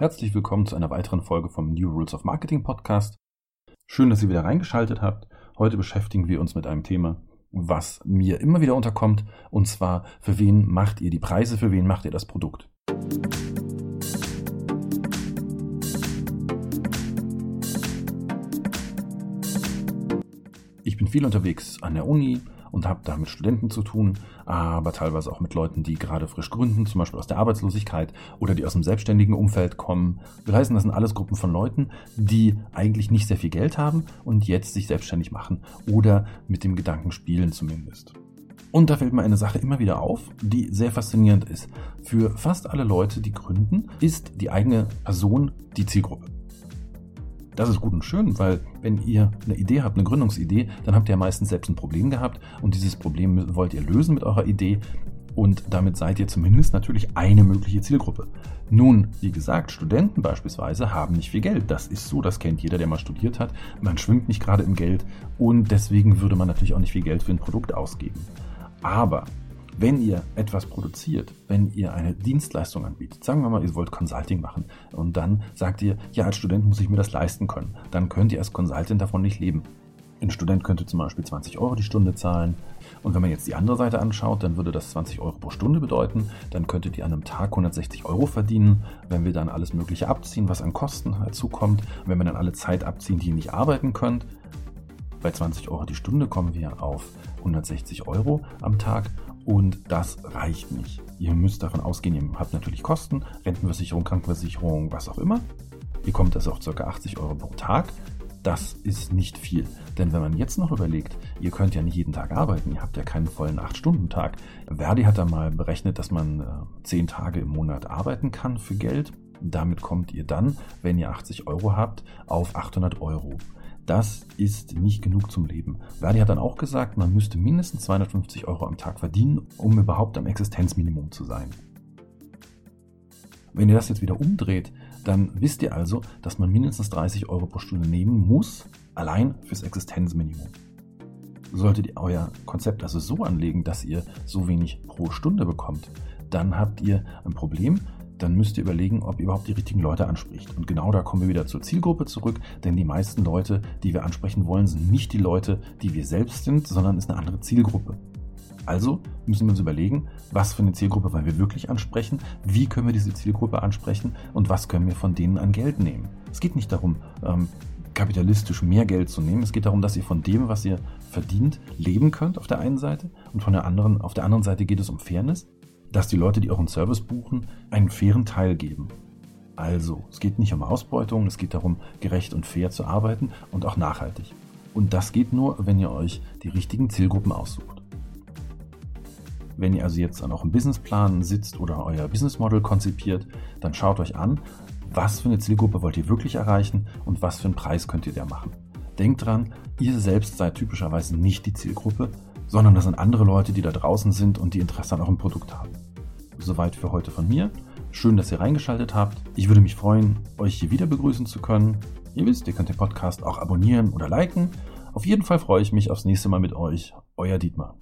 Herzlich willkommen zu einer weiteren Folge vom New Rules of Marketing Podcast. Schön, dass ihr wieder reingeschaltet habt. Heute beschäftigen wir uns mit einem Thema, was mir immer wieder unterkommt, und zwar, für wen macht ihr die Preise, für wen macht ihr das Produkt? Ich viel unterwegs an der Uni, und habe da mit Studenten zu tun, aber teilweise auch mit Leuten, die gerade frisch gründen, zum Beispiel aus der Arbeitslosigkeit oder die aus dem selbstständigen Umfeld kommen. Das heißt, das sind alles Gruppen von Leuten, die eigentlich nicht sehr viel Geld haben und jetzt sich selbstständig machen oder mit dem Gedanken spielen zumindest. Und da fällt mir eine Sache immer wieder auf, die sehr faszinierend ist. Für fast alle Leute, die gründen, ist die eigene Person die Zielgruppe. Das ist gut und schön, weil wenn ihr eine Idee habt, eine Gründungsidee, dann habt ihr meistens selbst ein Problem gehabt und dieses Problem wollt ihr lösen mit eurer Idee und damit seid ihr zumindest natürlich eine mögliche Zielgruppe. Nun, wie gesagt, Studenten beispielsweise haben nicht viel Geld. Das ist so, das kennt jeder, der mal studiert hat. Man schwimmt nicht gerade im Geld und deswegen würde man natürlich auch nicht viel Geld für ein Produkt ausgeben. Aber wenn ihr etwas produziert, wenn ihr eine Dienstleistung anbietet, sagen wir mal, ihr wollt Consulting machen und dann sagt ihr, ja, als Student muss ich mir das leisten können, dann könnt ihr als Consultant davon nicht leben. Ein Student könnte zum Beispiel 20 Euro die Stunde zahlen. Und wenn man jetzt die andere Seite anschaut, dann würde das 20 Euro pro Stunde bedeuten. Dann könntet ihr an einem Tag 160 Euro verdienen. Wenn wir dann alles Mögliche abziehen, was an Kosten dazukommt, wenn wir dann alle Zeit abziehen, die ihr nicht arbeiten könnt, bei 20 Euro die Stunde kommen wir auf 160 Euro am Tag und das reicht nicht. Ihr müsst davon ausgehen, ihr habt natürlich Kosten, Rentenversicherung, Krankenversicherung, was auch immer. Ihr kommt also auf ca. 80 Euro pro Tag. Das ist nicht viel. Denn wenn man jetzt noch überlegt, ihr könnt ja nicht jeden Tag arbeiten, ihr habt ja keinen vollen 8-Stunden-Tag. Verdi hat da mal berechnet, dass man äh, 10 Tage im Monat arbeiten kann für Geld. Damit kommt ihr dann, wenn ihr 80 Euro habt, auf 800 Euro. Das ist nicht genug zum Leben. Verdi hat dann auch gesagt, man müsste mindestens 250 Euro am Tag verdienen, um überhaupt am Existenzminimum zu sein. Wenn ihr das jetzt wieder umdreht, dann wisst ihr also, dass man mindestens 30 Euro pro Stunde nehmen muss, allein fürs Existenzminimum. Solltet ihr euer Konzept also so anlegen, dass ihr so wenig pro Stunde bekommt, dann habt ihr ein Problem, dann müsst ihr überlegen, ob ihr überhaupt die richtigen Leute anspricht. Und genau da kommen wir wieder zur Zielgruppe zurück, denn die meisten Leute, die wir ansprechen wollen, sind nicht die Leute, die wir selbst sind, sondern ist eine andere Zielgruppe. Also müssen wir uns überlegen, was für eine Zielgruppe wollen wir wirklich ansprechen, wie können wir diese Zielgruppe ansprechen und was können wir von denen an Geld nehmen. Es geht nicht darum, ähm, kapitalistisch mehr Geld zu nehmen. Es geht darum, dass ihr von dem, was ihr verdient, leben könnt auf der einen Seite und von der anderen, auf der anderen Seite geht es um Fairness dass die Leute, die euren Service buchen, einen fairen Teil geben. Also, es geht nicht um Ausbeutung, es geht darum, gerecht und fair zu arbeiten und auch nachhaltig. Und das geht nur, wenn ihr euch die richtigen Zielgruppen aussucht. Wenn ihr also jetzt an eurem Businessplan sitzt oder euer Business Model konzipiert, dann schaut euch an, was für eine Zielgruppe wollt ihr wirklich erreichen und was für einen Preis könnt ihr da machen. Denkt dran, ihr selbst seid typischerweise nicht die Zielgruppe, sondern das sind andere Leute, die da draußen sind und die Interesse an eurem Produkt haben. Soweit für heute von mir. Schön, dass ihr reingeschaltet habt. Ich würde mich freuen, euch hier wieder begrüßen zu können. Ihr wisst, ihr könnt den Podcast auch abonnieren oder liken. Auf jeden Fall freue ich mich aufs nächste Mal mit euch. Euer Dietmar.